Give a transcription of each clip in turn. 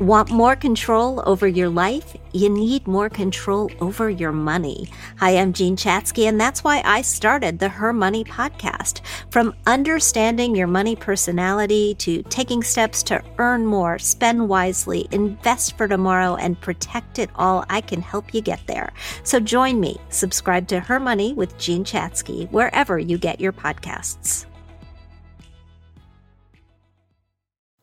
Want more control over your life? You need more control over your money. Hi, I'm Jean Chatzky, and that's why I started the Her Money podcast. From understanding your money personality to taking steps to earn more, spend wisely, invest for tomorrow, and protect it all, I can help you get there. So join me. Subscribe to Her Money with Jean Chatzky, wherever you get your podcasts.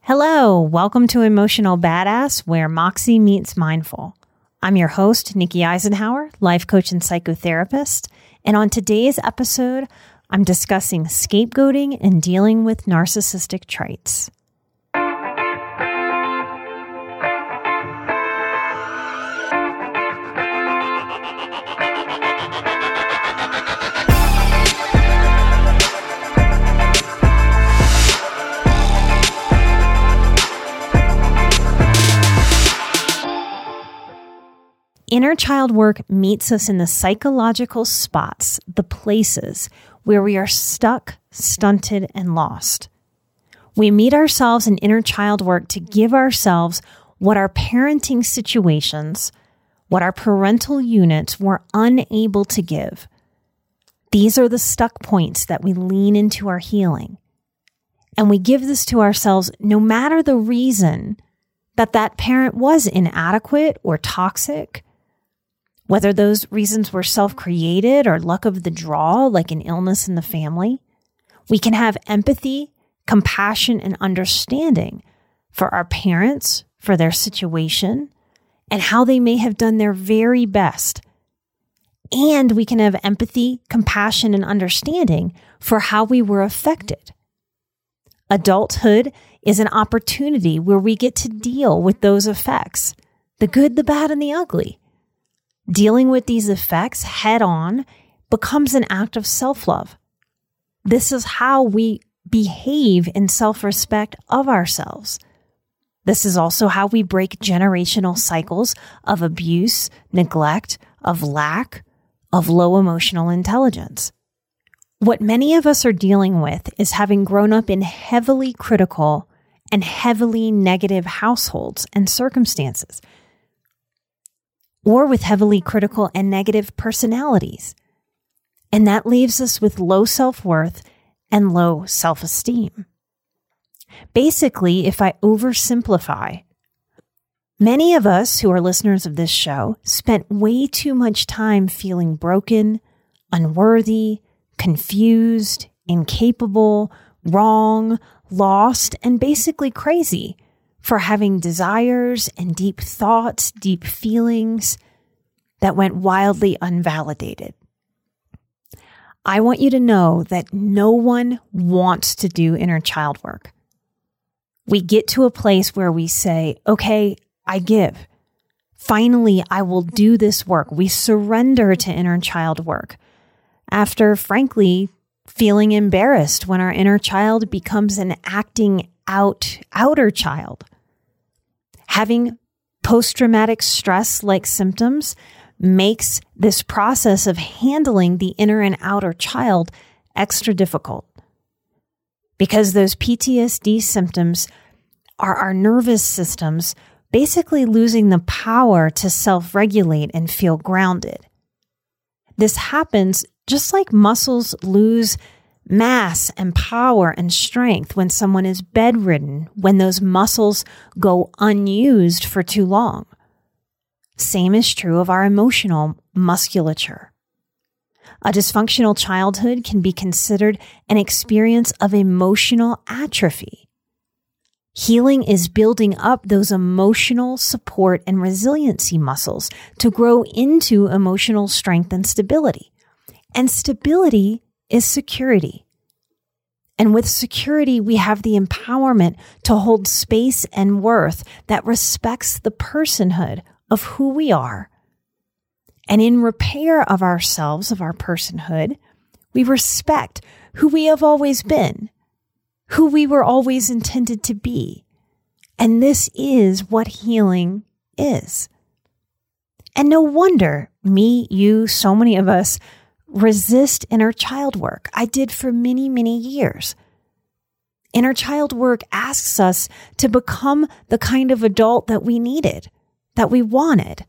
Hello, welcome to Emotional Badass, where Moxie meets Mindful. I'm your host, Nikki Eisenhower, life coach and psychotherapist. And on today's episode, I'm discussing scapegoating and dealing with narcissistic traits. Inner child work meets us in the psychological spots, the places where we are stuck, stunted, and lost. We meet ourselves in inner child work to give ourselves what our parenting situations, what our parental units were unable to give. These are the stuck points that we lean into our healing. And we give this to ourselves no matter the reason that that parent was inadequate or toxic whether those reasons were self created or luck of the draw, like an illness in the family. We can have empathy, compassion, and understanding for our parents, for their situation, and how they may have done their very best. And we can have empathy, compassion, and understanding for how we were affected. Adulthood is an opportunity where we get to deal with those effects the good, the bad, and the ugly Dealing with these effects head on becomes an act of self love. This is how we behave in self respect of ourselves. This is also how we break generational cycles of abuse, neglect, of lack, of low emotional intelligence. What many of us are dealing with is having grown up in heavily critical and heavily negative households and circumstances or with heavily critical and negative personalities. And that leaves us with low self worth and low self esteem. Basically, if I oversimplify, many of us who are listeners of this show spent way too much time feeling broken, unworthy, confused, incapable, wrong, lost, and basically crazy for having desires and deep thoughts, deep feelings that went wildly unvalidated. I want you to know that no one wants to do inner child work. We get to a place where we say, okay, I give. Finally, I will do this work. We surrender to inner child work after, frankly, feeling embarrassed when our inner child becomes an acting out outer child having post traumatic stress like symptoms makes this process of handling the inner and outer child extra difficult because those PTSD symptoms are our nervous systems basically losing the power to self regulate and feel grounded. This happens just like muscles lose mass and power and strength when someone is bedridden, when those muscles go unused for too long. Same is true of our emotional musculature. A dysfunctional childhood can be considered an experience of emotional atrophy. Healing is building up those emotional support and resiliency muscles to grow into emotional strength and stability. And stability is security. And with security, we have the empowerment to hold space and worth that respects the personhood of who we are. And in repair of ourselves, of our personhood, we respect who we have always been, who we were always intended to be. And this is what healing is. And no wonder me, you, so many of us resist inner child work. I did for many, many years. Inner child work asks us to become the kind of adult that we needed, that we wanted,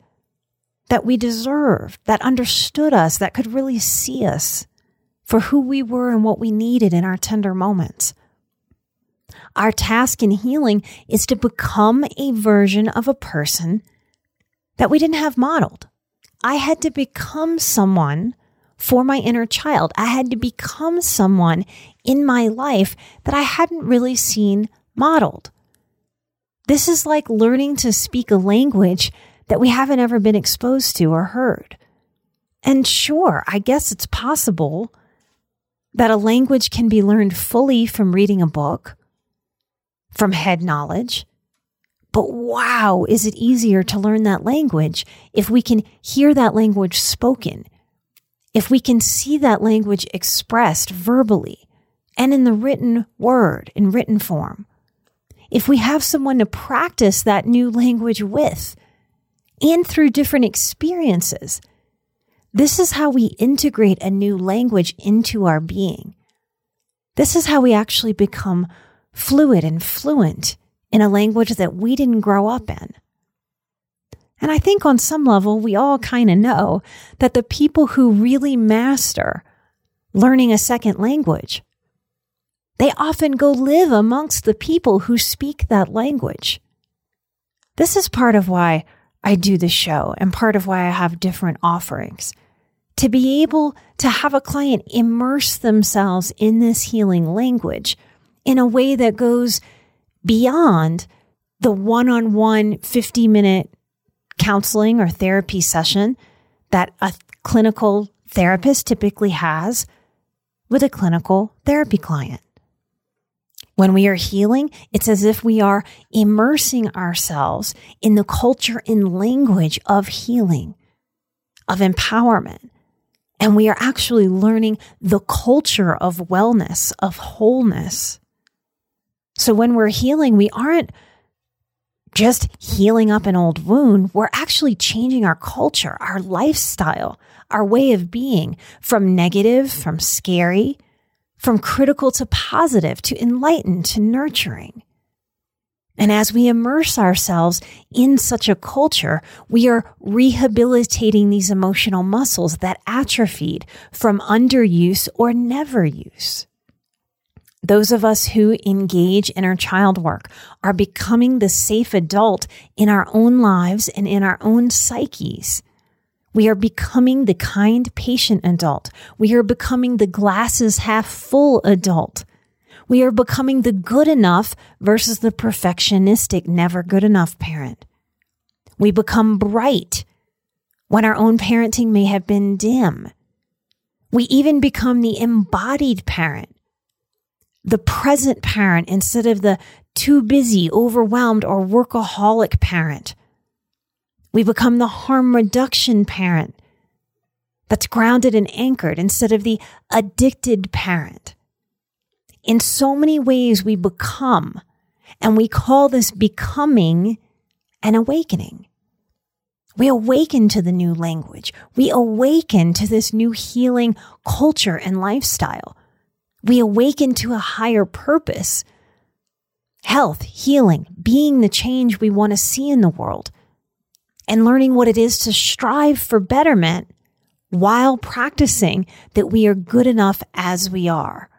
that we deserved, that understood us, that could really see us for who we were and what we needed in our tender moments. Our task in healing is to become a version of a person that we didn't have modeled. I had to become someone for my inner child. I had to become someone in my life that I hadn't really seen modeled. This is like learning to speak a language that we haven't ever been exposed to or heard. And sure, I guess it's possible that a language can be learned fully from reading a book, from head knowledge. But wow, is it easier to learn that language if we can hear that language spoken, if we can see that language expressed verbally and in the written word, in written form, if we have someone to practice that new language with and through different experiences. This is how we integrate a new language into our being. This is how we actually become fluid and fluent in a language that we didn't grow up in. And I think on some level, we all kind of know that the people who really master learning a second language, they often go live amongst the people who speak that language. This is part of why I do the show and part of why I have different offerings. To be able to have a client immerse themselves in this healing language in a way that goes beyond the one on one 50 minute counseling or therapy session that a clinical therapist typically has with a clinical therapy client. When we are healing, it's as if we are immersing ourselves in the culture and language of healing, of empowerment. And we are actually learning the culture of wellness, of wholeness. So when we're healing, we aren't just healing up an old wound. We're actually changing our culture, our lifestyle, our way of being from negative, from scary, from critical to positive, to enlightened, to nurturing. And as we immerse ourselves in such a culture, we are rehabilitating these emotional muscles that atrophied from underuse or never use. Those of us who engage in our child work are becoming the safe adult in our own lives and in our own psyches. We are becoming the kind, patient adult. We are becoming the glasses half full adult. We are becoming the good enough versus the perfectionistic, never good enough parent. We become bright when our own parenting may have been dim. We even become the embodied parent, the present parent instead of the too busy, overwhelmed, or workaholic parent. We become the harm reduction parent that's grounded and anchored instead of the addicted parent. In so many ways, we become, and we call this becoming an awakening. We awaken to the new language. We awaken to this new healing culture and lifestyle. We awaken to a higher purpose health, healing, being the change we want to see in the world and learning what it is to strive for betterment while practicing that we are good enough as we are.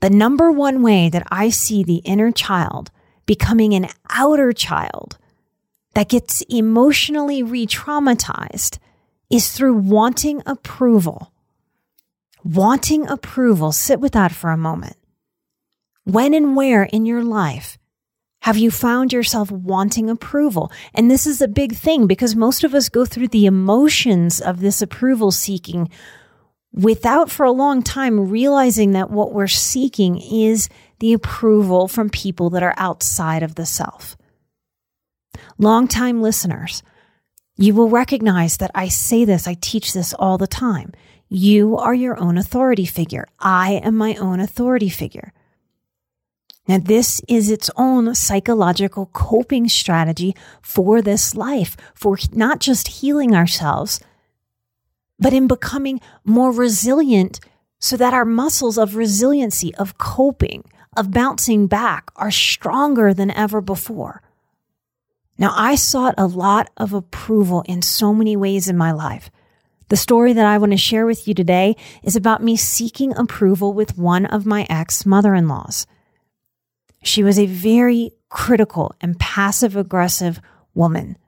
The number one way that I see the inner child becoming an outer child that gets emotionally re traumatized is through wanting approval. Wanting approval, sit with that for a moment. When and where in your life have you found yourself wanting approval? And this is a big thing because most of us go through the emotions of this approval seeking without for a long time realizing that what we're seeking is the approval from people that are outside of the self. Longtime listeners, you will recognize that I say this, I teach this all the time. You are your own authority figure. I am my own authority figure. Now, this is its own psychological coping strategy for this life, for not just healing ourselves, but in becoming more resilient so that our muscles of resiliency, of coping, of bouncing back are stronger than ever before. Now, I sought a lot of approval in so many ways in my life. The story that I want to share with you today is about me seeking approval with one of my ex mother in laws. She was a very critical and passive aggressive woman.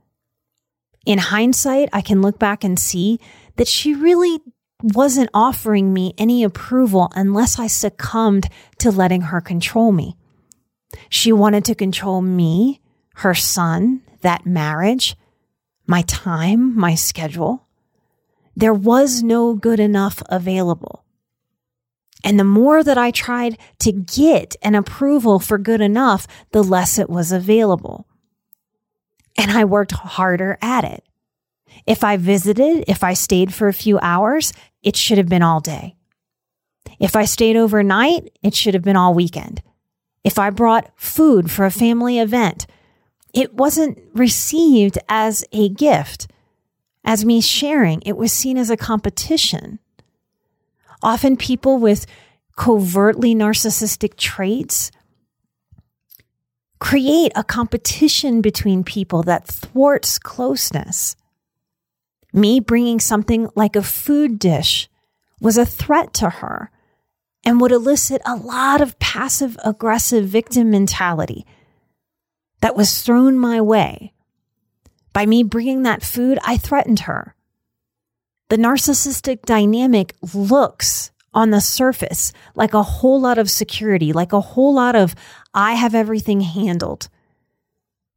In hindsight, I can look back and see that she really wasn't offering me any approval unless I succumbed to letting her control me. She wanted to control me, her son, that marriage, my time, my schedule. There was no good enough available. And the more that I tried to get an approval for good enough, the less it was available. And I worked harder at it. If I visited, if I stayed for a few hours, it should have been all day. If I stayed overnight, it should have been all weekend. If I brought food for a family event, it wasn't received as a gift, as me sharing. It was seen as a competition. Often people with covertly narcissistic traits create a competition between people that thwarts closeness. Me bringing something like a food dish was a threat to her and would elicit a lot of passive aggressive victim mentality that was thrown my way. By me bringing that food, I threatened her. The narcissistic dynamic looks on the surface like a whole lot of security, like a whole lot of, I have everything handled.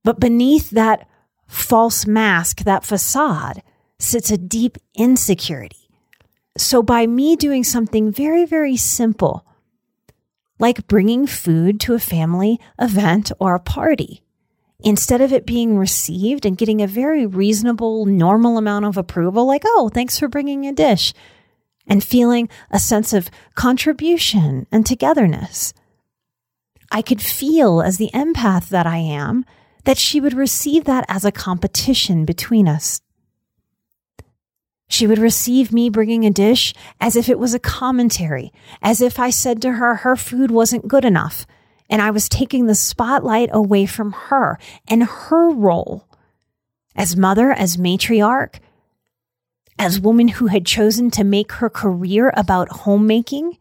But beneath that false mask, that facade, sits a deep insecurity. So, by me doing something very, very simple, like bringing food to a family event or a party, instead of it being received and getting a very reasonable, normal amount of approval, like, oh, thanks for bringing a dish, and feeling a sense of contribution and togetherness, I could feel as the empath that I am that she would receive that as a competition between us. She would receive me bringing a dish as if it was a commentary, as if I said to her her food wasn't good enough, and I was taking the spotlight away from her and her role as mother, as matriarch, as woman who had chosen to make her career about homemaking.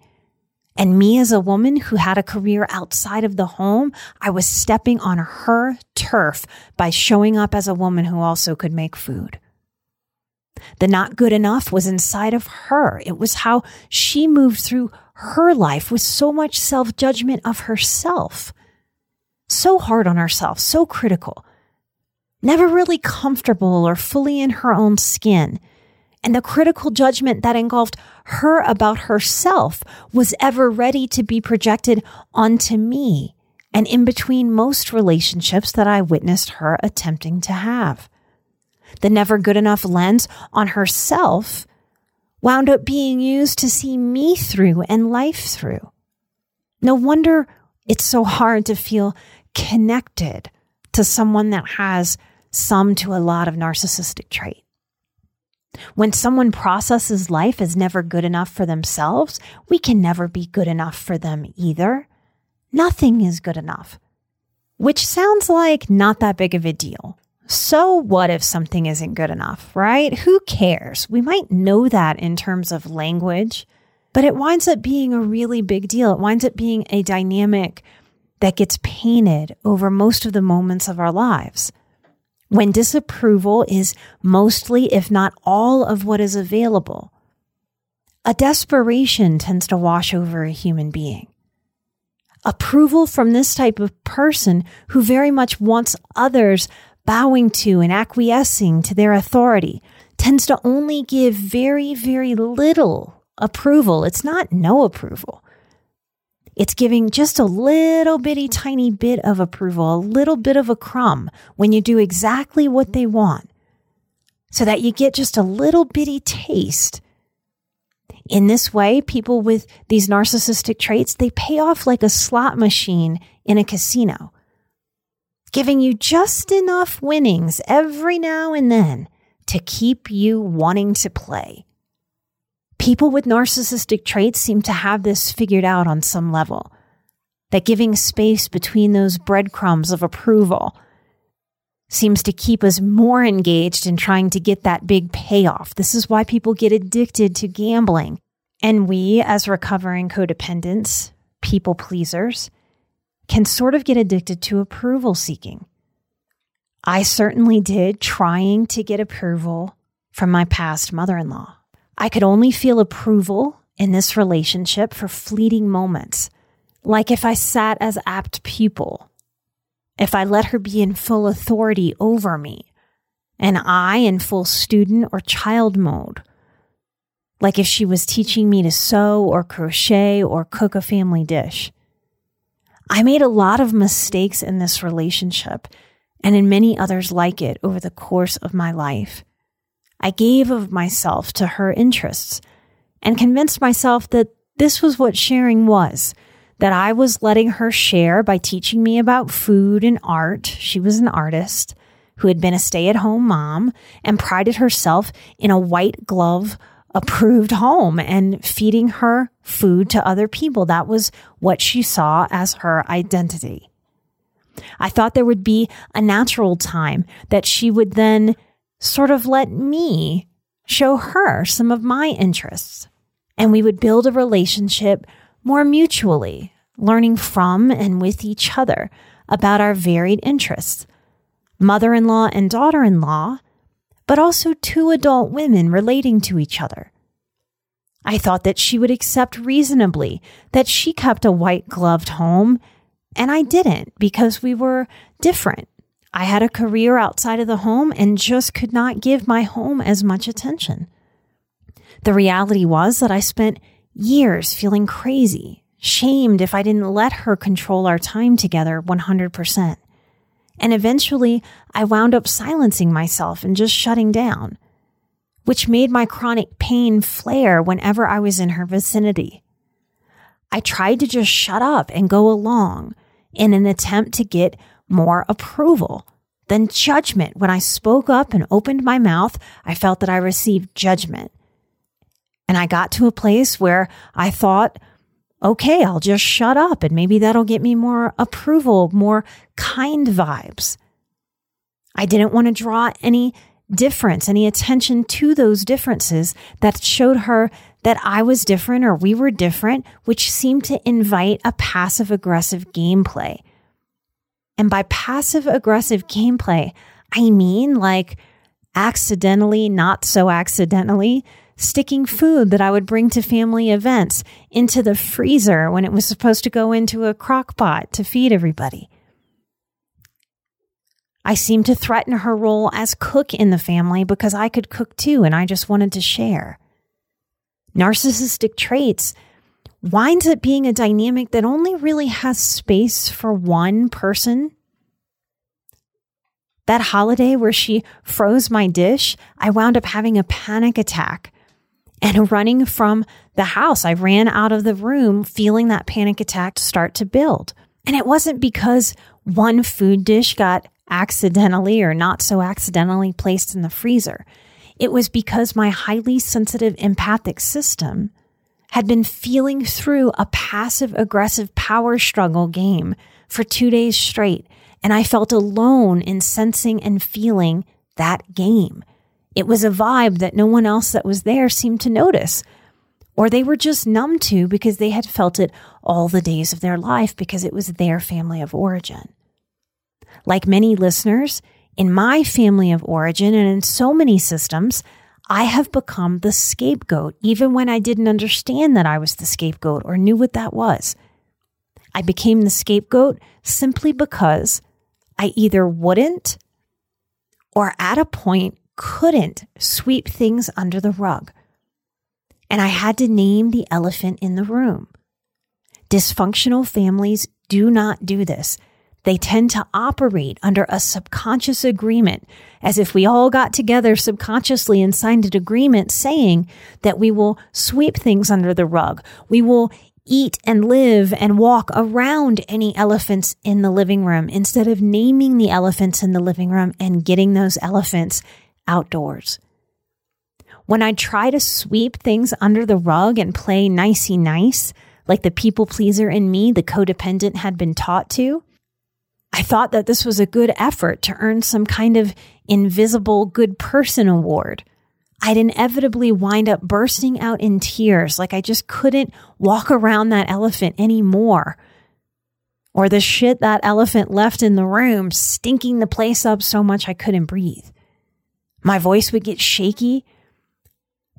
And me as a woman who had a career outside of the home, I was stepping on her turf by showing up as a woman who also could make food. The not good enough was inside of her. It was how she moved through her life with so much self judgment of herself. So hard on herself, so critical. Never really comfortable or fully in her own skin. And the critical judgment that engulfed her about herself was ever ready to be projected onto me and in between most relationships that I witnessed her attempting to have the never good enough lens on herself wound up being used to see me through and life through. No wonder it's so hard to feel connected to someone that has some to a lot of narcissistic trait. When someone processes life as never good enough for themselves, we can never be good enough for them either. Nothing is good enough, which sounds like not that big of a deal. So what if something isn't good enough, right? Who cares? We might know that in terms of language, but it winds up being a really big deal. It winds up being a dynamic that gets painted over most of the moments of our lives. When disapproval is mostly, if not all, of what is available, a desperation tends to wash over a human being. Approval from this type of person who very much wants others bowing to and acquiescing to their authority tends to only give very, very little approval. It's not no approval. It's giving just a little bitty tiny bit of approval, a little bit of a crumb when you do exactly what they want so that you get just a little bitty taste. In this way, people with these narcissistic traits, they pay off like a slot machine in a casino, giving you just enough winnings every now and then to keep you wanting to play. People with narcissistic traits seem to have this figured out on some level. That giving space between those breadcrumbs of approval seems to keep us more engaged in trying to get that big payoff. This is why people get addicted to gambling. And we, as recovering codependents, people pleasers, can sort of get addicted to approval seeking. I certainly did, trying to get approval from my past mother in law. I could only feel approval in this relationship for fleeting moments, like if I sat as apt pupil, if I let her be in full authority over me, and I in full student or child mode, like if she was teaching me to sew or crochet or cook a family dish. I made a lot of mistakes in this relationship and in many others like it over the course of my life. I gave of myself to her interests and convinced myself that this was what sharing was, that I was letting her share by teaching me about food and art. She was an artist who had been a stay at home mom and prided herself in a white glove approved home and feeding her food to other people. That was what she saw as her identity. I thought there would be a natural time that she would then sort of let me show her some of my interests. And we would build a relationship more mutually, learning from and with each other about our varied interests. Mother in law and daughter in law, but also two adult women relating to each other. I thought that she would accept reasonably that she kept a white gloved home, and I didn't because we were different I had a career outside of the home and just could not give my home as much attention. The reality was that I spent years feeling crazy, shamed if I didn't let her control our time together 100%. And eventually, I wound up silencing myself and just shutting down, which made my chronic pain flare whenever I was in her vicinity. I tried to just shut up and go along in an attempt to get more approval than judgment. When I spoke up and opened my mouth, I felt that I received judgment. And I got to a place where I thought, okay, I'll just shut up and maybe that'll get me more approval, more kind vibes. I didn't want to draw any difference, any attention to those differences that showed her that I was different or we were different, which seemed to invite a passive aggressive gameplay. And by passive aggressive gameplay, I mean like accidentally, not so accidentally, sticking food that I would bring to family events into the freezer when it was supposed to go into a crock pot to feed everybody. I seemed to threaten her role as cook in the family because I could cook too and I just wanted to share. Narcissistic traits winds up being a dynamic that only really has space for one person. That holiday where she froze my dish, I wound up having a panic attack and running from the house. I ran out of the room feeling that panic attack start to build. And it wasn't because one food dish got accidentally or not so accidentally placed in the freezer. It was because my highly sensitive empathic system had been feeling through a passive aggressive power struggle game for two days straight. And I felt alone in sensing and feeling that game. It was a vibe that no one else that was there seemed to notice, or they were just numb to because they had felt it all the days of their life because it was their family of origin. Like many listeners, in my family of origin and in so many systems, I have become the scapegoat, even when I didn't understand that I was the scapegoat or knew what that was. I became the scapegoat simply because I either wouldn't or at a point couldn't sweep things under the rug. and I had to name the elephant in the room. Dysfunctional families do not do this. They tend to operate under a subconscious agreement, as if we all got together subconsciously and signed an agreement saying that we will sweep things under the rug. We will eat and live and walk around any elephants in the living room instead of naming the elephants in the living room and getting those elephants outdoors. When I try to sweep things under the rug and play nicey nice, like the people pleaser in me, the codependent had been taught to, I thought that this was a good effort to earn some kind of invisible good person award. I'd inevitably wind up bursting out in tears, like I just couldn't walk around that elephant anymore. Or the shit that elephant left in the room, stinking the place up so much I couldn't breathe. My voice would get shaky,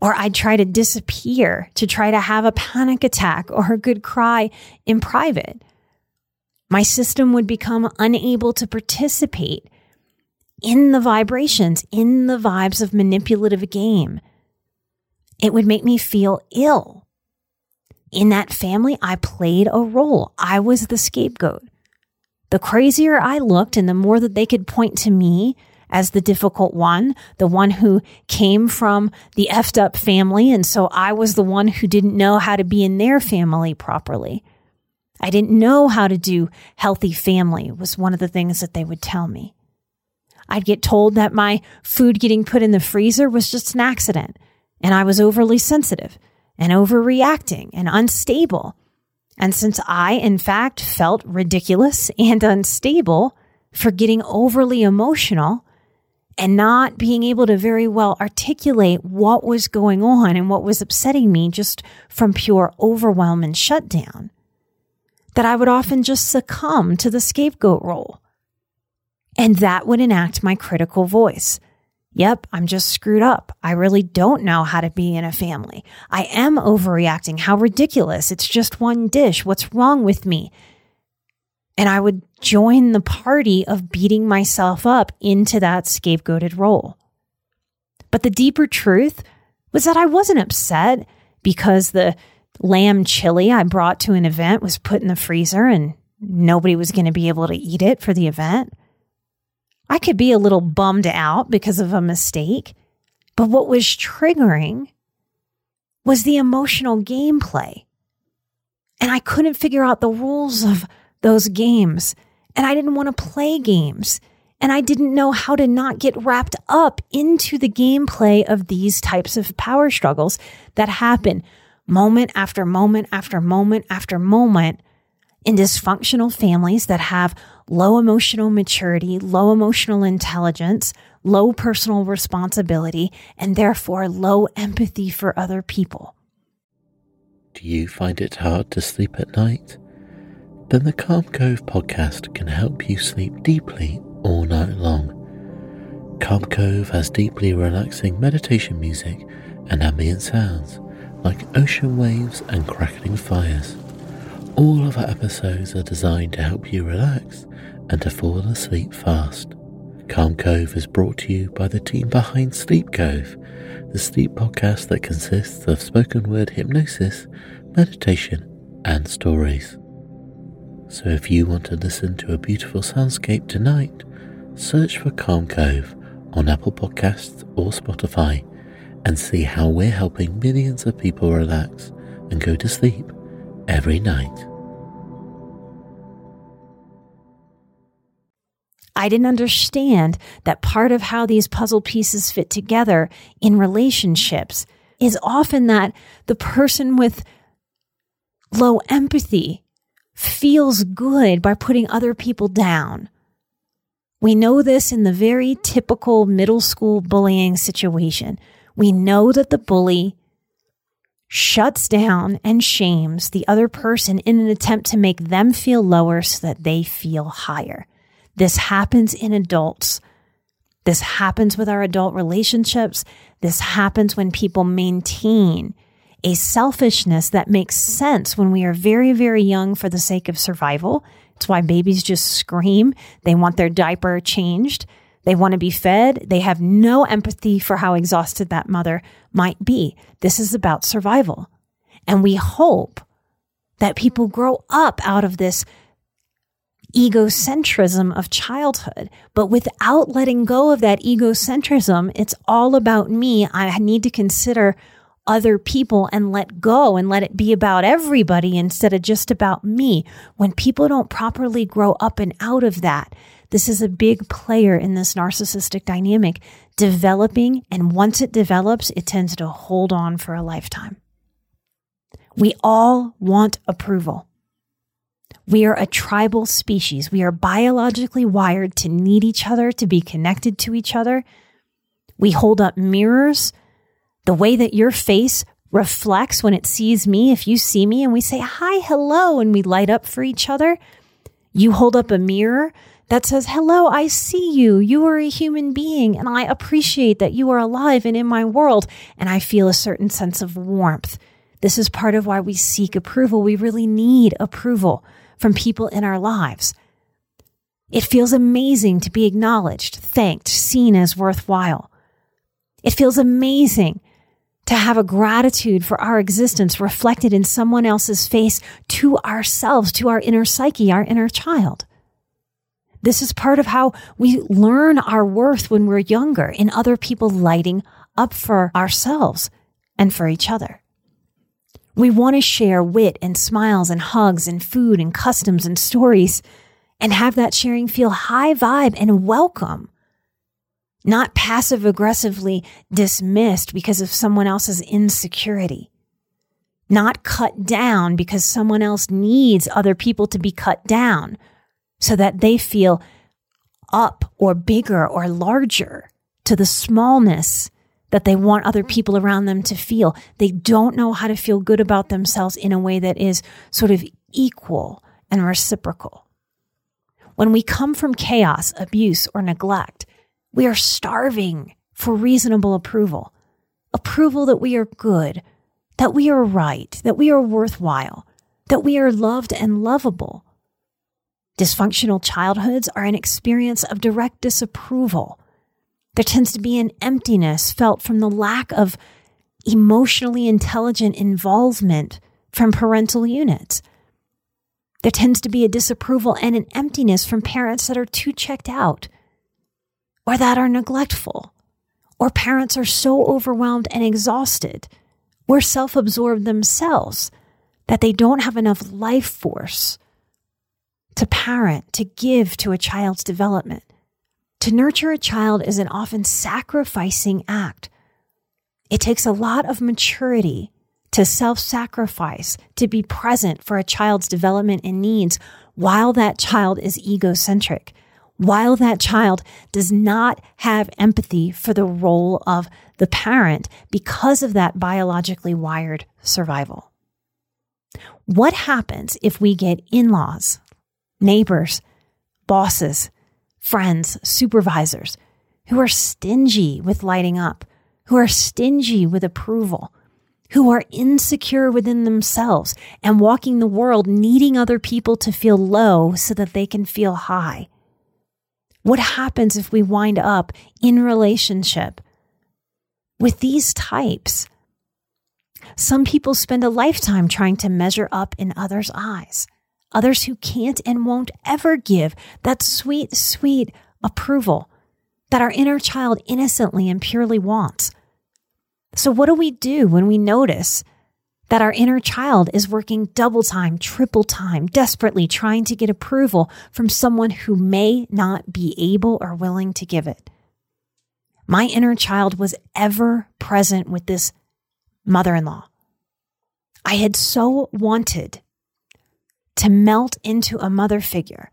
or I'd try to disappear to try to have a panic attack or a good cry in private. My system would become unable to participate in the vibrations, in the vibes of manipulative game. It would make me feel ill. In that family, I played a role. I was the scapegoat. The crazier I looked and the more that they could point to me as the difficult one, the one who came from the effed up family. And so I was the one who didn't know how to be in their family properly. I didn't know how to do healthy family was one of the things that they would tell me. I'd get told that my food getting put in the freezer was just an accident and I was overly sensitive and overreacting and unstable. And since I, in fact, felt ridiculous and unstable for getting overly emotional and not being able to very well articulate what was going on and what was upsetting me just from pure overwhelm and shutdown, that I would often just succumb to the scapegoat role and that would enact my critical voice. Yep, I'm just screwed up. I really don't know how to be in a family. I am overreacting. How ridiculous. It's just one dish. What's wrong with me? And I would join the party of beating myself up into that scapegoated role. But the deeper truth was that I wasn't upset because the lamb chili I brought to an event was put in the freezer and nobody was going to be able to eat it for the event. I could be a little bummed out because of a mistake, but what was triggering was the emotional gameplay. And I couldn't figure out the rules of those games. And I didn't want to play games. And I didn't know how to not get wrapped up into the gameplay of these types of power struggles that happen moment after moment after moment after moment in dysfunctional families that have low emotional maturity, low emotional intelligence, low personal responsibility, and therefore low empathy for other people. Do you find it hard to sleep at night? Then the Calm Cove podcast can help you sleep deeply all night long. Calm Cove has deeply relaxing meditation music and ambient sounds like ocean waves and crackling fires. All of our episodes are designed to help you relax and to fall asleep fast. Calm Cove is brought to you by the team behind Sleep Cove, the sleep podcast that consists of spoken word hypnosis, meditation, and stories. So if you want to listen to a beautiful soundscape tonight, search for Calm Cove on Apple Podcasts or Spotify and see how we're helping millions of people relax and go to sleep every night. I didn't understand that part of how these puzzle pieces fit together in relationships is often that the person with low empathy feels good by putting other people down. We know this in the very typical middle school bullying situation. We know that the bully shuts down and shames the other person in an attempt to make them feel lower so that they feel higher. This happens in adults. This happens with our adult relationships. This happens when people maintain a selfishness that makes sense when we are very, very young for the sake of survival. It's why babies just scream. They want their diaper changed They want to be fed. They have no empathy for how exhausted that mother might be. This is about survival. And we hope that people grow up out of this egocentrism of childhood. But without letting go of that egocentrism, it's all about me. I need to consider other people and let go and let it be about everybody instead of just about me. When people don't properly grow up and out of that, this is a big player in this narcissistic dynamic developing. And once it develops, it tends to hold on for a lifetime. We all want approval. We are a tribal species. We are biologically wired to need each other, to be connected to each other. We hold up mirrors. The way that your face reflects when it sees me, if you see me and we say hi, hello, and we light up for each other, you hold up a mirror that says, Hello, I see you. You are a human being, and I appreciate that you are alive and in my world. And I feel a certain sense of warmth. This is part of why we seek approval. We really need approval from people in our lives. It feels amazing to be acknowledged, thanked, seen as worthwhile. It feels amazing to have a gratitude for our existence reflected in someone else's face to ourselves, to our inner psyche, our inner child. This is part of how we learn our worth when we're younger in other people lighting up for ourselves and for each other. We want to share wit and smiles and hugs and food and customs and stories and have that sharing feel high vibe and welcome, not passive aggressively dismissed because of someone else's insecurity, not cut down because someone else needs other people to be cut down so that they feel up or bigger or larger to the smallness that they want other people around them to feel. They don't know how to feel good about themselves in a way that is sort of equal and reciprocal. When we come from chaos, abuse, or neglect, we are starving for reasonable approval. Approval that we are good, that we are right, that we are worthwhile, that we are loved and lovable. Dysfunctional childhoods are an experience of direct disapproval there tends to be an emptiness felt from the lack of emotionally intelligent involvement from parental units. There tends to be a disapproval and an emptiness from parents that are too checked out or that are neglectful, or parents are so overwhelmed and exhausted or self absorbed themselves that they don't have enough life force to parent, to give to a child's development. To nurture a child is an often sacrificing act. It takes a lot of maturity to self sacrifice, to be present for a child's development and needs while that child is egocentric, while that child does not have empathy for the role of the parent because of that biologically wired survival. What happens if we get in laws, neighbors, bosses, friends, supervisors who are stingy with lighting up, who are stingy with approval, who are insecure within themselves and walking the world needing other people to feel low so that they can feel high. What happens if we wind up in relationship with these types? Some people spend a lifetime trying to measure up in others' eyes others who can't and won't ever give that sweet, sweet approval that our inner child innocently and purely wants. So, what do we do when we notice that our inner child is working double time, triple time, desperately trying to get approval from someone who may not be able or willing to give it? My inner child was ever present with this mother in law. I had so wanted to melt into a mother figure.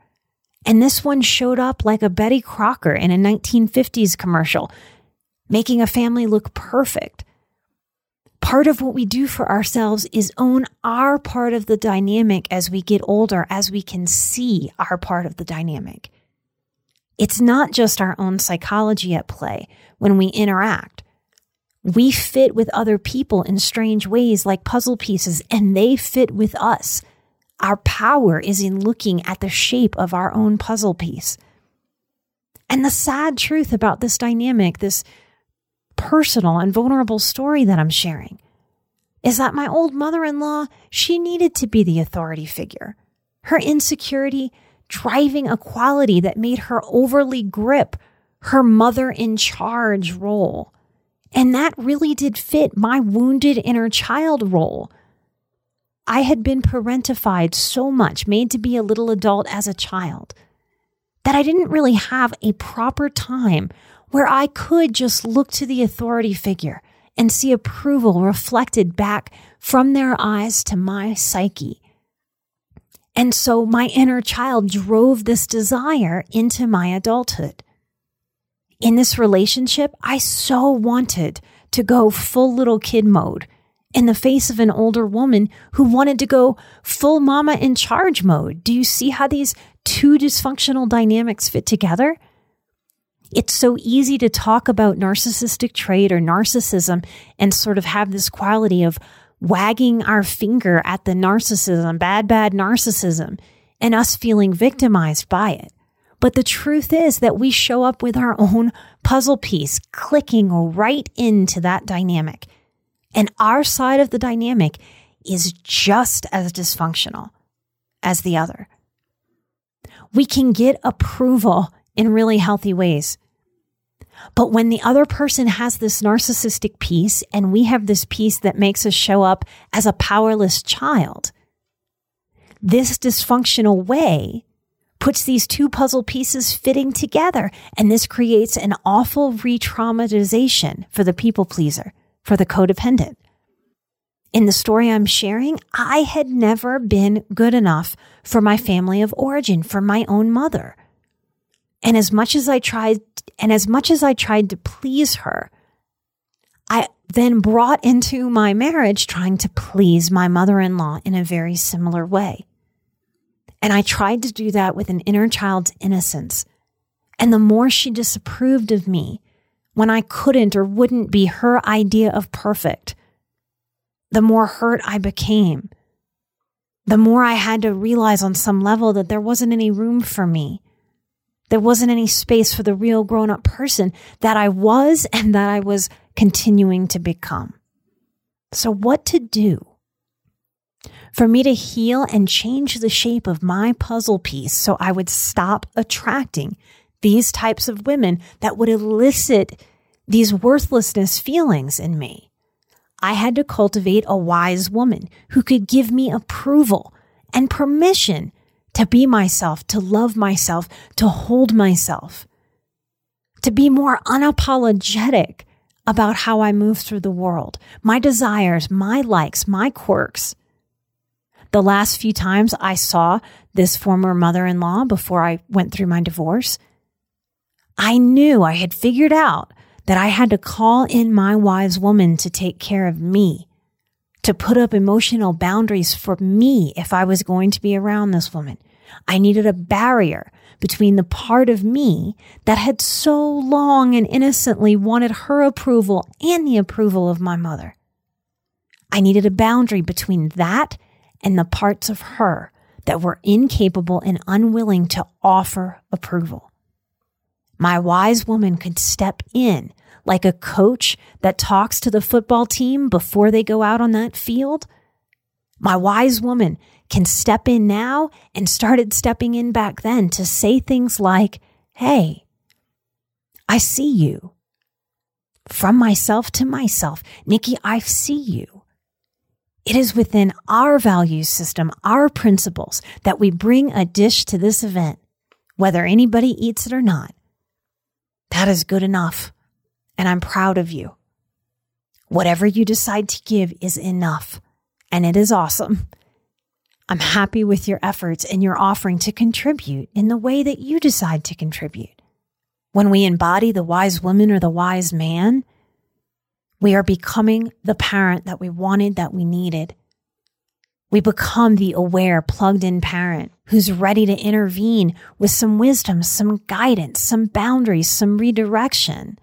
And this one showed up like a Betty Crocker in a 1950s commercial, making a family look perfect. Part of what we do for ourselves is own our part of the dynamic as we get older, as we can see our part of the dynamic. It's not just our own psychology at play when we interact. We fit with other people in strange ways like puzzle pieces, and they fit with us. Our power is in looking at the shape of our own puzzle piece. And the sad truth about this dynamic, this personal and vulnerable story that I'm sharing, is that my old mother in law, she needed to be the authority figure. Her insecurity driving a quality that made her overly grip her mother in charge role. And that really did fit my wounded inner child role. I had been parentified so much, made to be a little adult as a child, that I didn't really have a proper time where I could just look to the authority figure and see approval reflected back from their eyes to my psyche. And so my inner child drove this desire into my adulthood. In this relationship, I so wanted to go full little kid mode in the face of an older woman who wanted to go full mama in charge mode. Do you see how these two dysfunctional dynamics fit together? It's so easy to talk about narcissistic trait or narcissism and sort of have this quality of wagging our finger at the narcissism, bad, bad narcissism, and us feeling victimized by it. But the truth is that we show up with our own puzzle piece clicking right into that dynamic. And our side of the dynamic is just as dysfunctional as the other. We can get approval in really healthy ways. But when the other person has this narcissistic piece and we have this piece that makes us show up as a powerless child, this dysfunctional way puts these two puzzle pieces fitting together. And this creates an awful re traumatization for the people pleaser for the codependent. In the story I'm sharing, I had never been good enough for my family of origin, for my own mother. And as much as I tried, and as much as I tried to please her, I then brought into my marriage trying to please my mother in law in a very similar way. And I tried to do that with an inner child's innocence. And the more she disapproved of me, when I couldn't or wouldn't be her idea of perfect, the more hurt I became. The more I had to realize on some level that there wasn't any room for me. There wasn't any space for the real grown up person that I was and that I was continuing to become. So, what to do? For me to heal and change the shape of my puzzle piece so I would stop attracting these types of women that would elicit these worthlessness feelings in me. I had to cultivate a wise woman who could give me approval and permission to be myself, to love myself, to hold myself, to be more unapologetic about how I move through the world, my desires, my likes, my quirks. The last few times I saw this former mother in law before I went through my divorce, I knew I had figured out that I had to call in my wise woman to take care of me, to put up emotional boundaries for me if I was going to be around this woman. I needed a barrier between the part of me that had so long and innocently wanted her approval and the approval of my mother. I needed a boundary between that and the parts of her that were incapable and unwilling to offer approval. My wise woman could step in like a coach that talks to the football team before they go out on that field. My wise woman can step in now and started stepping in back then to say things like, Hey, I see you. From myself to myself, Nikki, I see you. It is within our value system, our principles, that we bring a dish to this event, whether anybody eats it or not. That is good enough. And I'm proud of you. Whatever you decide to give is enough. And it is awesome. I'm happy with your efforts and your offering to contribute in the way that you decide to contribute. When we embody the wise woman or the wise man, we are becoming the parent that we wanted, that we needed. We become the aware, plugged in parent who's ready to intervene with some wisdom, some guidance, some boundaries, some redirection.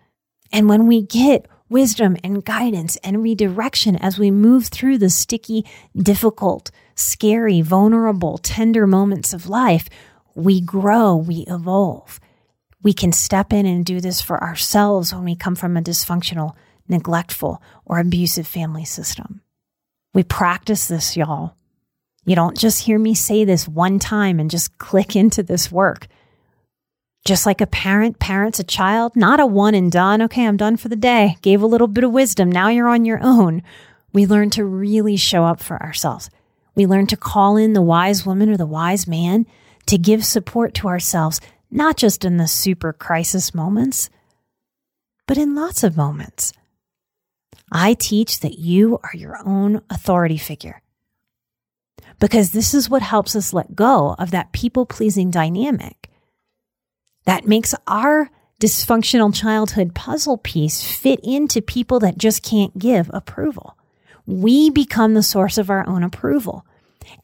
And when we get wisdom and guidance and redirection as we move through the sticky, difficult, scary, vulnerable, tender moments of life, we grow, we evolve. We can step in and do this for ourselves when we come from a dysfunctional, neglectful, or abusive family system. We practice this, y'all. You don't just hear me say this one time and just click into this work. Just like a parent parents a child, not a one and done. Okay, I'm done for the day. Gave a little bit of wisdom. Now you're on your own. We learn to really show up for ourselves. We learn to call in the wise woman or the wise man to give support to ourselves, not just in the super crisis moments, but in lots of moments. I teach that you are your own authority figure because this is what helps us let go of that people pleasing dynamic that makes our dysfunctional childhood puzzle piece fit into people that just can't give approval. We become the source of our own approval.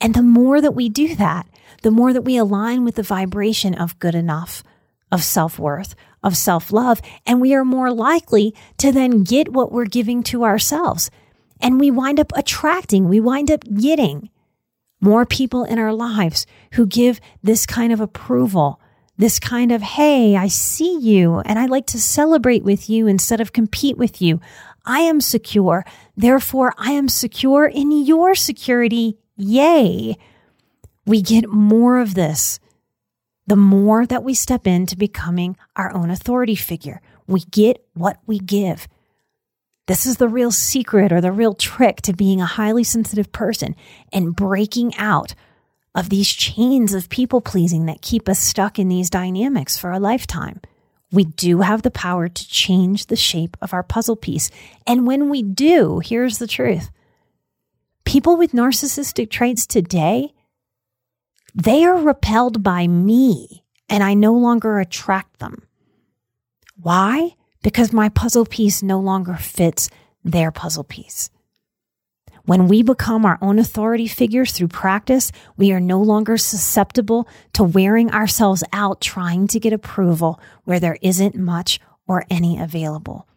And the more that we do that, the more that we align with the vibration of good enough, of self worth, of self love, and we are more likely to then get what we're giving to ourselves. And we wind up attracting, we wind up getting more people in our lives who give this kind of approval, this kind of, hey, I see you and I like to celebrate with you instead of compete with you. I am secure. Therefore, I am secure in your security. Yay. We get more of this the more that we step into becoming our own authority figure. We get what we give. This is the real secret or the real trick to being a highly sensitive person and breaking out of these chains of people pleasing that keep us stuck in these dynamics for a lifetime. We do have the power to change the shape of our puzzle piece. And when we do, here's the truth people with narcissistic traits today, they are repelled by me and I no longer attract them. Why? Because my puzzle piece no longer fits their puzzle piece. When we become our own authority figures through practice, we are no longer susceptible to wearing ourselves out trying to get approval where there isn't much or any available.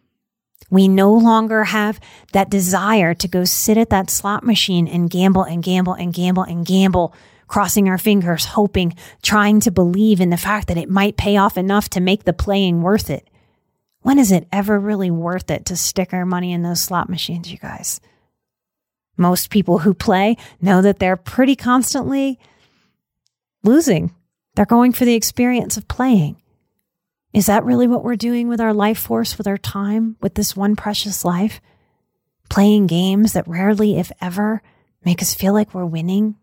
We no longer have that desire to go sit at that slot machine and gamble and gamble and gamble and gamble, crossing our fingers, hoping, trying to believe in the fact that it might pay off enough to make the playing worth it. When is it ever really worth it to stick our money in those slot machines, you guys? Most people who play know that they're pretty constantly losing. They're going for the experience of playing. Is that really what we're doing with our life force, with our time, with this one precious life? Playing games that rarely, if ever, make us feel like we're winning?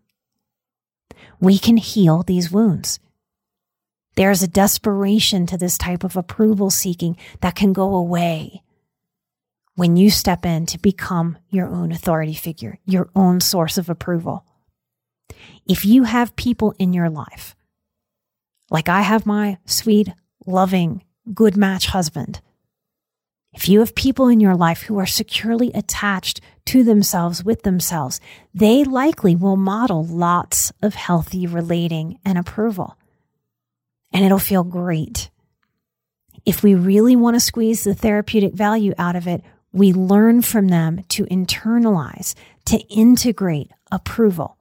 We can heal these wounds. There's a desperation to this type of approval seeking that can go away when you step in to become your own authority figure, your own source of approval. If you have people in your life, like I have my sweet, loving, good match husband, if you have people in your life who are securely attached to themselves with themselves, they likely will model lots of healthy relating and approval. And it'll feel great. If we really want to squeeze the therapeutic value out of it, we learn from them to internalize, to integrate approval.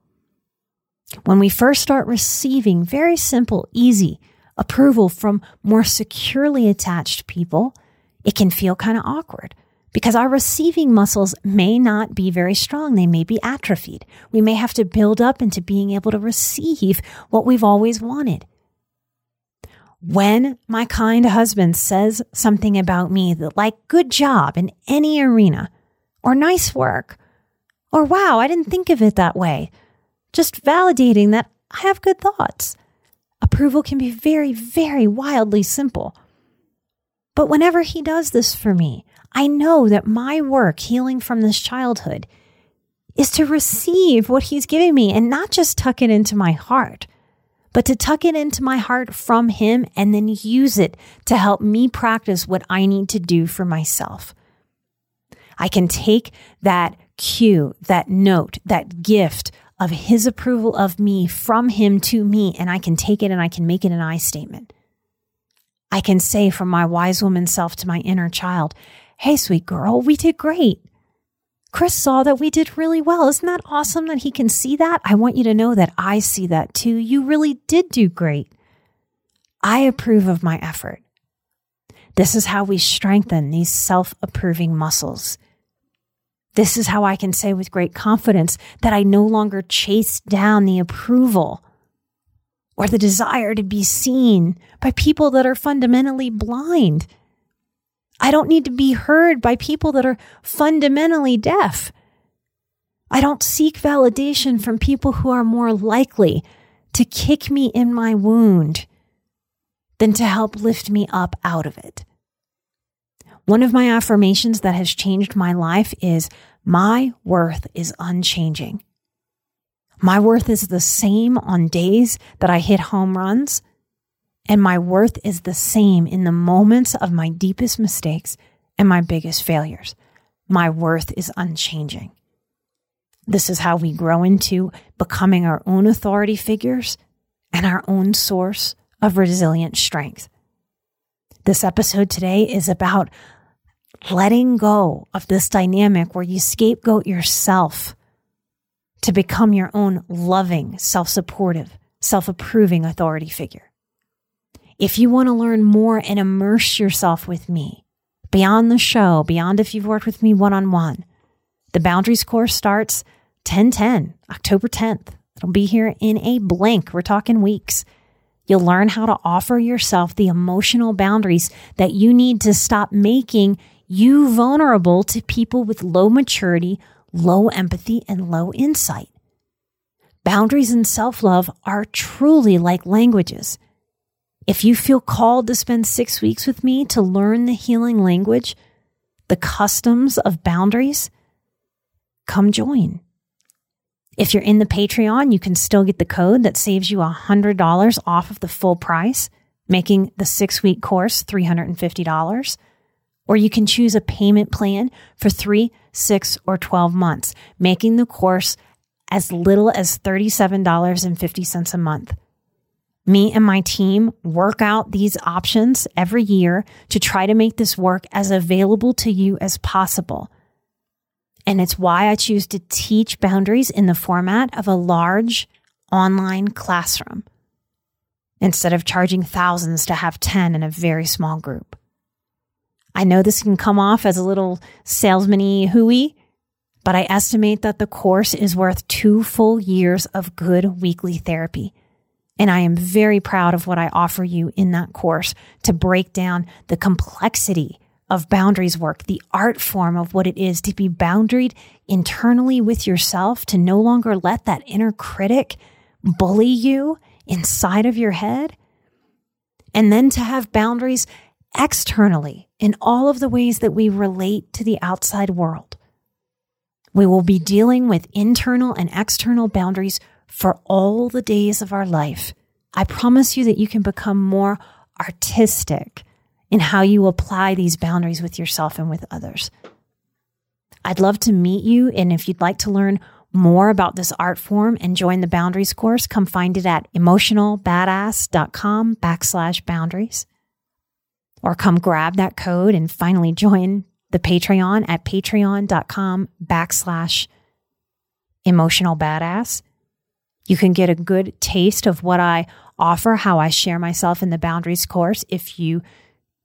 When we first start receiving very simple, easy approval from more securely attached people, it can feel kind of awkward because our receiving muscles may not be very strong. They may be atrophied. We may have to build up into being able to receive what we've always wanted. When my kind husband says something about me that, like, good job in any arena, or nice work, or wow, I didn't think of it that way, just validating that I have good thoughts. Approval can be very, very wildly simple. But whenever he does this for me, I know that my work healing from this childhood is to receive what he's giving me and not just tuck it into my heart, but to tuck it into my heart from Him and then use it to help me practice what I need to do for myself. I can take that cue, that note, that gift of His approval of me from Him to me, and I can take it and I can make it an I statement. I can say from my wise woman self to my inner child, Hey, sweet girl, we did great. Chris saw that we did really well. Isn't that awesome that he can see that? I want you to know that I see that too. You really did do great. I approve of my effort. This is how we strengthen these self approving muscles. This is how I can say with great confidence that I no longer chase down the approval or the desire to be seen by people that are fundamentally blind. I don't need to be heard by people that are fundamentally deaf. I don't seek validation from people who are more likely to kick me in my wound than to help lift me up out of it. One of my affirmations that has changed my life is my worth is unchanging. My worth is the same on days that I hit home runs, and my worth is the same in the moments of my deepest mistakes and my biggest failures. My worth is unchanging. This is how we grow into becoming our own authority figures and our own source of resilient strength. This episode today is about letting go of this dynamic where you scapegoat yourself to become your own loving, self supportive, self approving authority figure. If you want to learn more and immerse yourself with me beyond the show, beyond if you've worked with me one on one, the boundaries course starts 10 10, October 10th. It'll be here in a blink. We're talking weeks. You'll learn how to offer yourself the emotional boundaries that you need to stop making you vulnerable to people with low maturity, low empathy, and low insight. Boundaries and self love are truly like languages. If you feel called to spend six weeks with me to learn the healing language, the customs of boundaries, come join. If you're in the Patreon, you can still get the code that saves you $100 off of the full price, making the six week course $350 or you can choose a payment plan for three, six, or 12 months, making the course as little as $37.50 a month. Me and my team work out these options every year to try to make this work as available to you as possible. And it's why I choose to teach boundaries in the format of a large online classroom instead of charging thousands to have 10 in a very small group. I know this can come off as a little salesman hooey, but I estimate that the course is worth two full years of good weekly therapy. And I am very proud of what I offer you in that course to break down the complexity of boundaries work, the art form of what it is to be boundaried internally with yourself, to no longer let that inner critic bully you inside of your head, and then to have boundaries externally in all of the ways that we relate to the outside world. We will be dealing with internal and external boundaries for all the days of our life. I promise you that you can become more artistic in how you apply these boundaries with yourself and with others. I'd love to meet you. And if you'd like to learn more about this art form and join the boundaries course, come find it at emotionalbadass.com backslash boundaries or come grab that code and finally join the Patreon at patreon.com backslash emotional badass. You can get a good taste of what I offer, how I share myself in the boundaries course. If you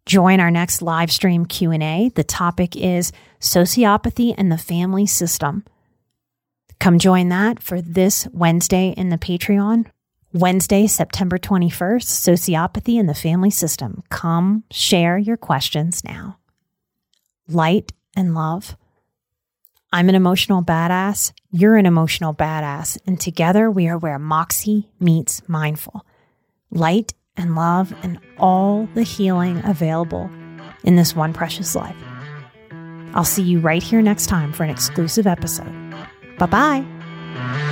join our next live stream Q&A, the topic is sociopathy and the family system. Come join that for this Wednesday in the Patreon Wednesday, September 21st, Sociopathy and the Family System. Come share your questions now. Light and love. I'm an emotional badass. You're an emotional badass. And together we are where Moxie meets mindful. Light and love and all the healing available in this one precious life. I'll see you right here next time for an exclusive episode. Bye bye.